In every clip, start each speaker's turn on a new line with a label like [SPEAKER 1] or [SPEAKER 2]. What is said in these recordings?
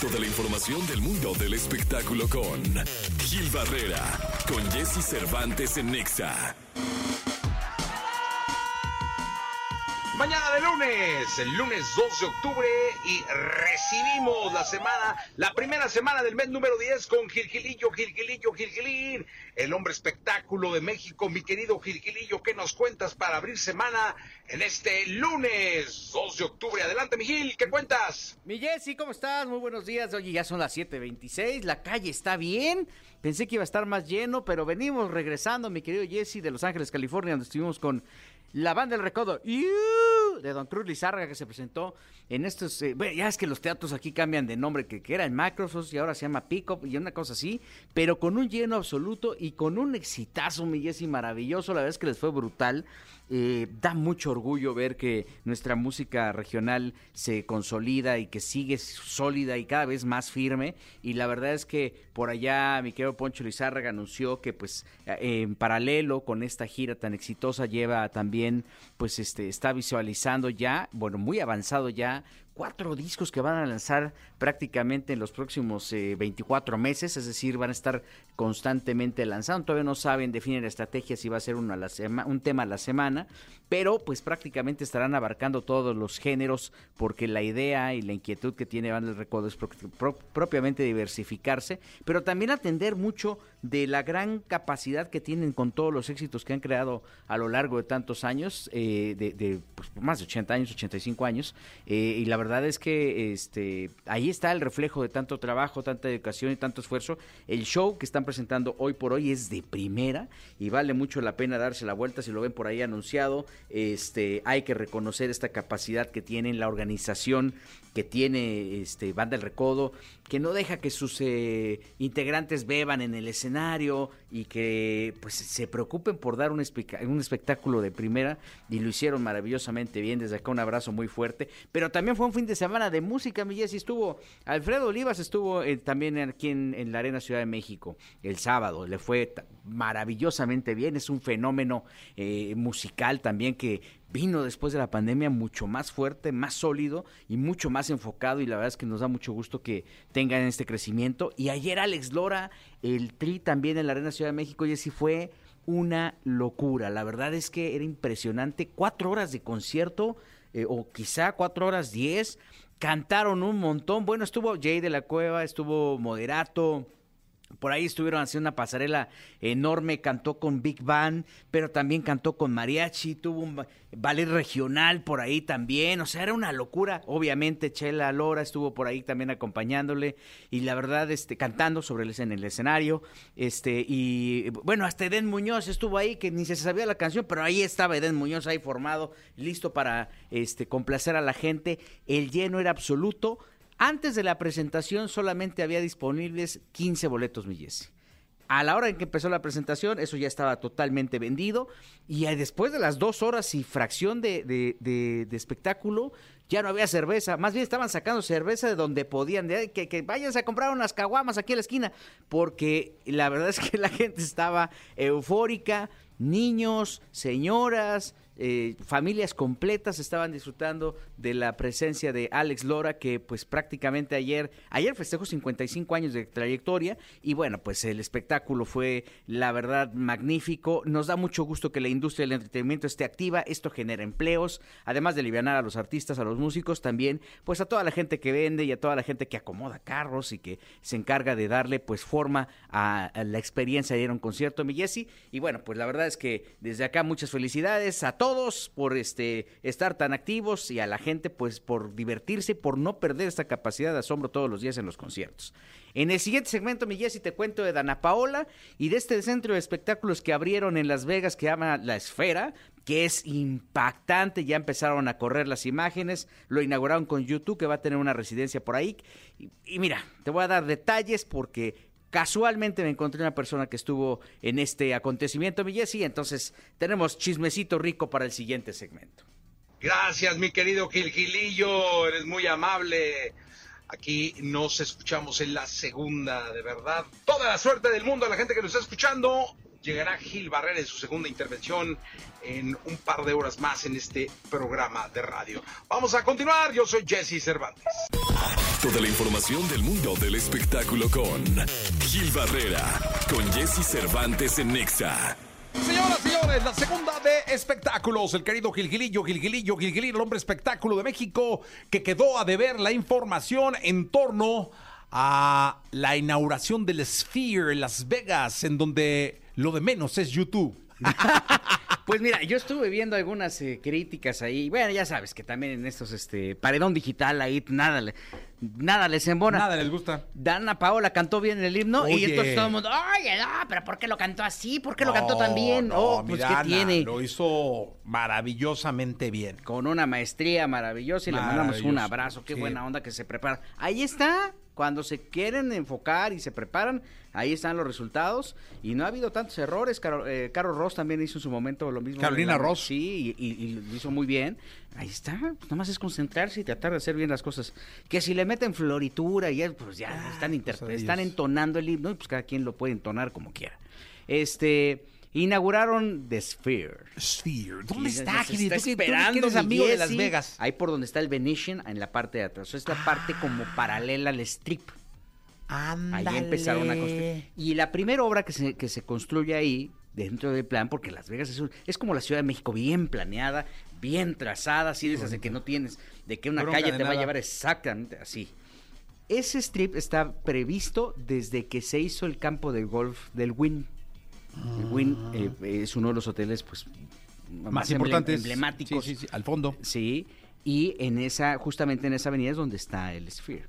[SPEAKER 1] resto de la información del mundo del espectáculo con Gil Barrera, con Jesse Cervantes en Nexa.
[SPEAKER 2] Mañana de lunes, el lunes 2 de octubre, y recibimos la semana, la primera semana del mes número 10 con Gilgilillo, Gilgilillo, Gilgilín, el hombre espectáculo de México, mi querido Gilgilillo, ¿qué nos cuentas para abrir semana en este lunes 2 de octubre? Adelante, mi Gil, ¿qué cuentas?
[SPEAKER 3] Mi Jessy, ¿cómo estás? Muy buenos días. Oye, ya son las 7.26, la calle está bien. Pensé que iba a estar más lleno, pero venimos regresando, mi querido Jesse, de Los Ángeles, California, donde estuvimos con la banda del recodo de Don Cruz Lizárraga que se presentó en estos, eh, ya es que los teatros aquí cambian de nombre, que, que era en Microsoft y ahora se llama Pickup y una cosa así, pero con un lleno absoluto y con un exitazo, mi maravilloso, la verdad es que les fue brutal. Eh, da mucho orgullo ver que nuestra música regional se consolida y que sigue sólida y cada vez más firme. Y la verdad es que por allá mi querido Poncho Lizárraga anunció que pues eh, en paralelo con esta gira tan exitosa lleva también pues este está visualizando ya, bueno, muy avanzado ya cuatro discos que van a lanzar prácticamente en los próximos 24 eh, meses, es decir, van a estar constantemente lanzando. Todavía no saben definir estrategia si va a ser la un tema a la semana, pero pues prácticamente estarán abarcando todos los géneros porque la idea y la inquietud que tiene Banda del Recodo es propiamente diversificarse, pero también atender mucho de la gran capacidad que tienen con todos los éxitos que han creado a lo largo de tantos años, eh, de, pues, más de 80 años, 85 años, eh, y la verdad es que este ahí está el reflejo de tanto trabajo, tanta dedicación y tanto esfuerzo. El show que están presentando hoy por hoy es de primera y vale mucho la pena darse la vuelta si lo ven por ahí anunciado este, hay que reconocer esta capacidad que tiene la organización que tiene este Banda El Recodo, que no deja que sus eh, integrantes beban en el escenario y que pues se preocupen por dar un, un, espectáculo de primera y lo hicieron maravillosamente bien. Desde acá un abrazo muy fuerte. Pero también fue un fin de semana de música, mi Jessy. Estuvo Alfredo Olivas, estuvo eh, también aquí en, en, la Arena Ciudad de México el sábado. Le fue maravillosamente bien. Es un fenómeno eh, musical también que vino después de la pandemia mucho más fuerte, más sólido y mucho más enfocado y la verdad es que nos da mucho gusto que tengan este crecimiento. Y ayer Alex Lora, el Tri también en la Arena Ciudad de México, y fue una locura. La verdad es que era impresionante. Cuatro horas de concierto, eh, o quizá cuatro horas diez. Cantaron un montón. Bueno, estuvo Jay de la Cueva, estuvo Moderato, por ahí estuvieron haciendo una pasarela enorme, cantó con Big Band, pero también cantó con mariachi, tuvo un ballet regional por ahí también, o sea, era una locura. Obviamente Chela Lora estuvo por ahí también acompañándole y la verdad este cantando sobre el, en el escenario, este y bueno, hasta Eden Muñoz estuvo ahí que ni se sabía la canción, pero ahí estaba Eden Muñoz ahí formado, listo para este complacer a la gente. El lleno era absoluto antes de la presentación solamente había disponibles 15 boletos, mi A la hora en que empezó la presentación, eso ya estaba totalmente vendido. Y después de las dos horas y fracción de, espectáculo, ya no había cerveza. Más bien estaban sacando cerveza de donde podían. Que, que váyanse a comprar unas caguamas aquí en la esquina. Porque la verdad es que la gente estaba eufórica. Niños, señoras, eh, familias completas estaban disfrutando de la presencia de Alex Lora, que pues prácticamente ayer, ayer festejó 55 años de trayectoria y bueno, pues el espectáculo fue la verdad magnífico. Nos da mucho gusto que la industria del entretenimiento esté activa, esto genera empleos, además de aliviar a los artistas, a los músicos, también pues a toda la gente que vende y a toda la gente que acomoda carros y que se encarga de darle pues forma a, la experiencia de ir a un concierto, mi Jesse. Y bueno, pues la verdad es que desde acá muchas felicidades a todos todos por este estar tan activos y a la gente pues por divertirse, por no perder esta capacidad de asombro todos los días en los conciertos. En el siguiente segmento, mi Jessy, te cuento de Dana Paola y de este centro de espectáculos que abrieron en Las Vegas que llama La Esfera, que es impactante. Ya empezaron a correr las imágenes, lo inauguraron con YouTube, que va a tener una residencia por ahí. Y, y mira, te voy a dar detalles porque Casualmente me encontré una persona que estuvo en este acontecimiento, mi entonces tenemos chismecito rico para el siguiente segmento.
[SPEAKER 2] Gracias, mi querido Gilgilillo, eres muy amable. Aquí nos escuchamos en la segunda, de verdad. Toda la suerte del mundo a la gente que nos está escuchando. Llegará Gil Barrera en su segunda intervención en un par de horas más en este programa de radio. Vamos a continuar, yo soy Jesse Cervantes.
[SPEAKER 1] Toda la información del mundo del espectáculo con Gil Barrera, con Jesse Cervantes en Nexa.
[SPEAKER 4] Señoras, señores, la segunda de espectáculos. El querido Gilgilillo, Gilgilillo, Gilgilillo, el hombre espectáculo de México, que quedó a deber la información en torno a la inauguración del Sphere en Las Vegas, en donde lo de menos es YouTube.
[SPEAKER 3] Pues mira, yo estuve viendo algunas eh, críticas ahí. Bueno, ya sabes que también en estos, este, paredón digital ahí, nada, le- nada les embona.
[SPEAKER 4] Nada les gusta.
[SPEAKER 3] Dana Paola cantó bien el himno y entonces todo el mundo, oye, no, pero ¿por qué lo cantó así? ¿Por qué lo cantó tan bien?
[SPEAKER 4] No,
[SPEAKER 3] oh, pues
[SPEAKER 4] mira,
[SPEAKER 3] ¿qué
[SPEAKER 4] Ana,
[SPEAKER 3] tiene?
[SPEAKER 4] Lo hizo maravillosamente bien.
[SPEAKER 3] Con una maestría maravillosa y le mandamos un abrazo. Qué
[SPEAKER 4] sí.
[SPEAKER 3] buena onda que se prepara. Ahí está. Cuando se quieren enfocar y se preparan, ahí están los resultados. Y no ha habido tantos errores. Caro, eh, Caro Ross también hizo en su momento lo mismo.
[SPEAKER 4] Carolina Ross.
[SPEAKER 3] Sí, y, y- y lo hizo muy bien. Ahí está. Pues nada más es concentrarse y tratar de hacer bien las cosas. Que si le meten floritura y ya, pues ya están,
[SPEAKER 4] pues,
[SPEAKER 3] están
[SPEAKER 4] ellos.
[SPEAKER 3] entonando el himno y pues cada quien lo puede entonar como quiera. Este. Inauguraron The Sphere.
[SPEAKER 4] Sphere. ¿Dónde está, Gili?
[SPEAKER 3] está
[SPEAKER 4] Tú tú
[SPEAKER 3] esperando mi
[SPEAKER 4] amigo de Las. Vegas.
[SPEAKER 3] Ahí por donde está el Venetian, en la parte de atrás. Es la parte como paralela al strip. Ahí empezaron a construir. Y la primera obra que se, que se construye ahí, dentro del plan, porque Las Vegas es, un- es como la Ciudad de México, bien planeada, bien trazada, así de esas de que no tienes, de que una
[SPEAKER 4] Bronca
[SPEAKER 3] calle te va a llevar exactamente así. Ese strip está previsto desde que se hizo el campo de golf del Wynn. El Wynn eh, es uno de los hoteles, pues,
[SPEAKER 4] Más
[SPEAKER 3] emble-
[SPEAKER 4] importantes.
[SPEAKER 3] emblemáticos.
[SPEAKER 4] Sí, sí, sí, al fondo.
[SPEAKER 3] Sí, y en esa, justamente en esa avenida es donde está el Sphere.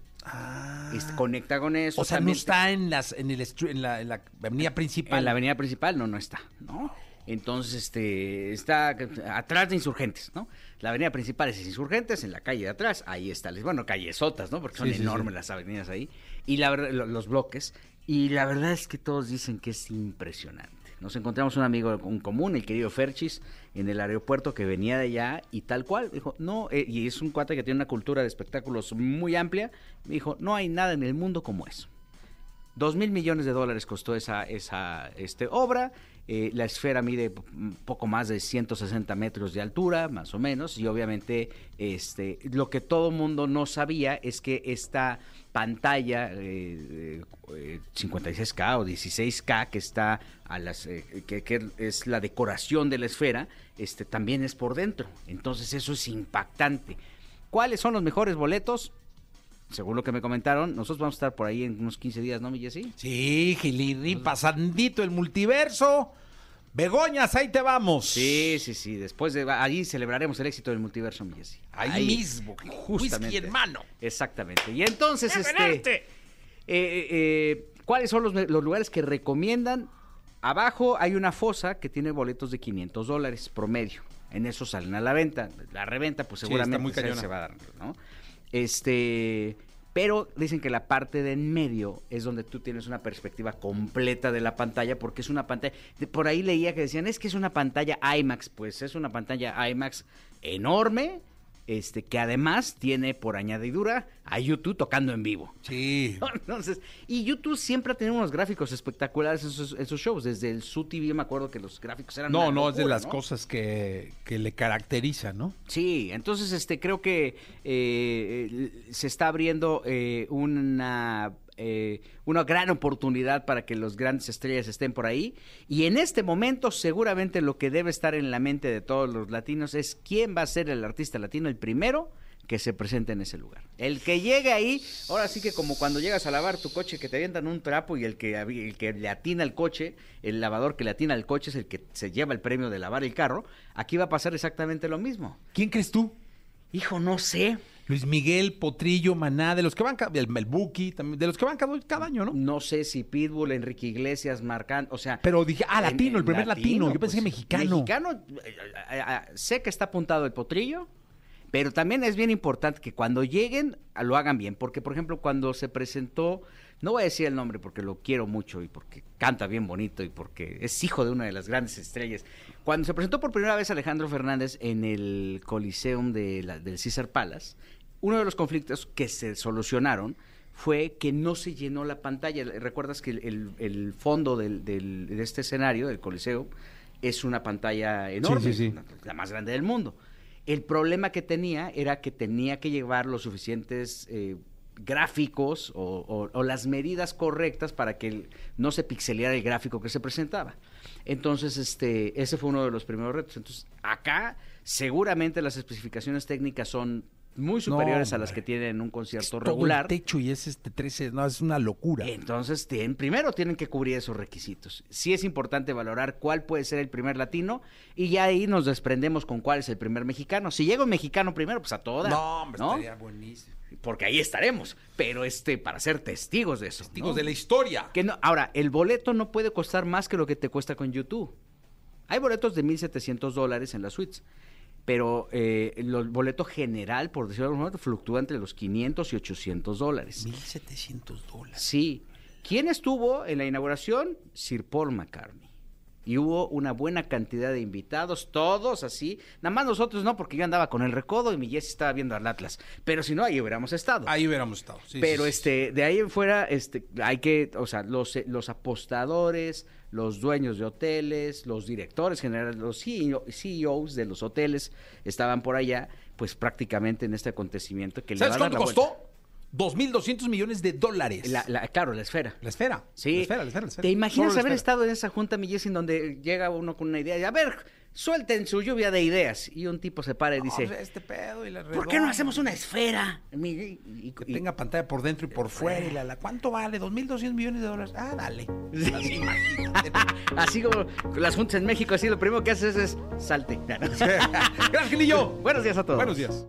[SPEAKER 3] Este, conecta con eso.
[SPEAKER 4] Ah. O sea, no está en, las, en, el, en, la, en la avenida principal.
[SPEAKER 3] En la avenida principal, no, no está, ¿no? Entonces, este, está atrás de Insurgentes, ¿no? La avenida principal es Insurgentes, en la calle de atrás, ahí está, bueno, callesotas, ¿no? Porque son
[SPEAKER 4] Sí, sí,
[SPEAKER 3] enormes
[SPEAKER 4] sí.
[SPEAKER 3] las avenidas ahí, y la los bloques, y la verdad es que todos dicen que es impresionante. Nos encontramos un amigo en común, el querido Ferchis, en el aeropuerto que venía de allá y tal cual. Dijo, no, eh, y es un cuate que tiene una cultura de espectáculos muy amplia. Me dijo, no hay nada en el mundo como eso. Dos mil millones de dólares costó esa, esa este, obra. Eh, la esfera mide un poco más de 160 metros de altura, más o menos. Y obviamente este, lo que todo mundo no sabía es que esta pantalla eh, eh, 56K o 16K que está a las eh, que es la decoración de la esfera, este también es por dentro. Entonces eso es impactante. ¿Cuáles son los mejores boletos? Según lo que me comentaron, nosotros vamos a estar por ahí en unos 15 días, ¿no, mi Jessy?
[SPEAKER 4] Sí, Gilirri, pasandito el multiverso. Begoñas, ahí te vamos.
[SPEAKER 3] Sí, sí, sí. Después de allí celebraremos el éxito del multiverso, mi Jessy.
[SPEAKER 4] Ahí mismo, whisky en mano.
[SPEAKER 3] Exactamente. Y entonces, este. eh, eh, ¿Cuáles son los, los lugares que recomiendan? Abajo hay una fosa que tiene boletos de 500 dólares promedio. En eso salen a la venta. La reventa, pues
[SPEAKER 4] Sí,
[SPEAKER 3] seguramente
[SPEAKER 4] muy
[SPEAKER 3] se, se va a dar, ¿no? Este. Pero dicen que la parte de en medio es donde tú tienes una perspectiva completa de la pantalla, porque es una pantalla. Por ahí leía que decían, es que es una pantalla IMAX. Pues es una pantalla IMAX enorme, este, que además tiene por añadidura a YouTube tocando en vivo.
[SPEAKER 4] Sí.
[SPEAKER 3] Entonces, y YouTube siempre ha tenido unos gráficos espectaculares en sus, en sus shows. Desde el Su TV me acuerdo que los gráficos eran.
[SPEAKER 4] No, no, es de las
[SPEAKER 3] ¿no?
[SPEAKER 4] cosas que, que le caracterizan, ¿no?
[SPEAKER 3] Sí, entonces este creo que eh, eh, se está abriendo eh, una eh, una gran oportunidad para que los grandes estrellas estén por ahí y en este momento seguramente lo que debe estar en la mente de todos los latinos es quién va a ser el artista latino el primero que se presente en ese lugar. El que llegue ahí, ahora sí que como cuando llegas a lavar tu coche que te avientan un trapo y el que, el que le atina el coche, el lavador que le atina el coche es el que se lleva el premio de lavar el carro, aquí va a pasar exactamente lo mismo.
[SPEAKER 4] ¿Quién crees tú?
[SPEAKER 3] Hijo, no sé.
[SPEAKER 4] Luis Miguel, Potrillo, Maná, de los que van, el, el Buki, también, de los que van cada, cada año, ¿no?
[SPEAKER 3] No sé si Pitbull, Enrique Iglesias, Marcán, o sea...
[SPEAKER 4] Pero dije, ah,
[SPEAKER 3] en-
[SPEAKER 4] latino, el primer latino. Yo pensé que mexicano.
[SPEAKER 3] Mexicano, eh, eh, eh, sé que está apuntado el potrillo, pero también es bien importante que cuando lleguen a- lo hagan bien, porque por ejemplo cuando se presentó, no voy a decir el nombre porque lo quiero mucho y porque canta bien bonito y porque es hijo de una de las grandes estrellas. Cuando se presentó por primera vez Alejandro Fernández en el Coliseum de la- del César Palace, uno de los conflictos que se solucionaron fue que no se llenó la pantalla. Recuerdas que el, fondo del- del- de este escenario, del Coliseo, es una pantalla enorme,
[SPEAKER 4] sí, sí.
[SPEAKER 3] una- la más grande del mundo. El problema que tenía era que tenía que llevar los suficientes eh, gráficos o, o- o las medidas correctas para que el- no se pixeleara el gráfico que se presentaba. Entonces, este, ese fue uno de los primeros retos. Entonces, acá seguramente las especificaciones técnicas son muy superiores a las que tienen un concierto
[SPEAKER 4] Todo
[SPEAKER 3] regular.
[SPEAKER 4] el techo y es este 13, no, es una locura.
[SPEAKER 3] Entonces, tienen- primero tienen que cubrir esos requisitos. Sí es importante valorar cuál puede ser el primer latino y ya ahí nos desprendemos con cuál es el primer mexicano. Si llega un mexicano primero, pues a toda.
[SPEAKER 4] no, hombre,
[SPEAKER 3] ¿no?
[SPEAKER 4] estaría buenísimo.
[SPEAKER 3] Porque ahí estaremos. Pero este, para ser testigos de eso.
[SPEAKER 4] Testigos
[SPEAKER 3] ¿no?
[SPEAKER 4] de la historia.
[SPEAKER 3] Que no- ahora, el boleto no puede costar más que lo que te cuesta con YouTube. Hay boletos de 1.700 dólares en las suites, pero eh, el boleto general, por decirlo de alguna manera, fluctúa entre los 500 y 800 dólares.
[SPEAKER 4] 1700 dólares.
[SPEAKER 3] Sí. ¿Quién estuvo en la inauguración? Sir Paul McCartney. Y hubo una buena cantidad de invitados, todos así. Nada más nosotros no, porque yo andaba con el recodo y mi Jessy estaba viendo al Atlas. Pero si no, ahí hubiéramos estado.
[SPEAKER 4] Ahí hubiéramos estado. sí,
[SPEAKER 3] Pero
[SPEAKER 4] sí, sí.
[SPEAKER 3] este, de ahí en fuera, este, hay que, o sea, los, eh, los apostadores, los dueños de hoteles, los directores generales, los CEO CEOs de los hoteles estaban por allá, pues prácticamente en este acontecimiento que le
[SPEAKER 4] ¿Sabes
[SPEAKER 3] va a dar
[SPEAKER 4] cuánto
[SPEAKER 3] la vuelta.
[SPEAKER 4] Costó? 2.200 millones de dólares.
[SPEAKER 3] La- la- claro, la esfera.
[SPEAKER 4] La esfera.
[SPEAKER 3] Sí.
[SPEAKER 4] La esfera, la esfera, la esfera.
[SPEAKER 3] ¿Te imaginas haber
[SPEAKER 4] esfera.
[SPEAKER 3] estado en esa junta, mi Jessy, en donde llega uno con una idea y a ver, suelten su lluvia de ideas? Y un tipo se para y dice,
[SPEAKER 4] este pedo y la
[SPEAKER 3] ¿por qué no hacemos una esfera? Y- y-
[SPEAKER 4] Que
[SPEAKER 3] y-
[SPEAKER 4] tenga pantalla por dentro y por fuera. Y la, la- ¿Cuánto vale? 2.200 millones de dólares. Ah, dale. Así, imagínate.
[SPEAKER 3] Así como las juntas en México, así lo primero que haces es salte.
[SPEAKER 4] Gracias, Gilillo.
[SPEAKER 3] Buenos días a todos.
[SPEAKER 4] Buenos días.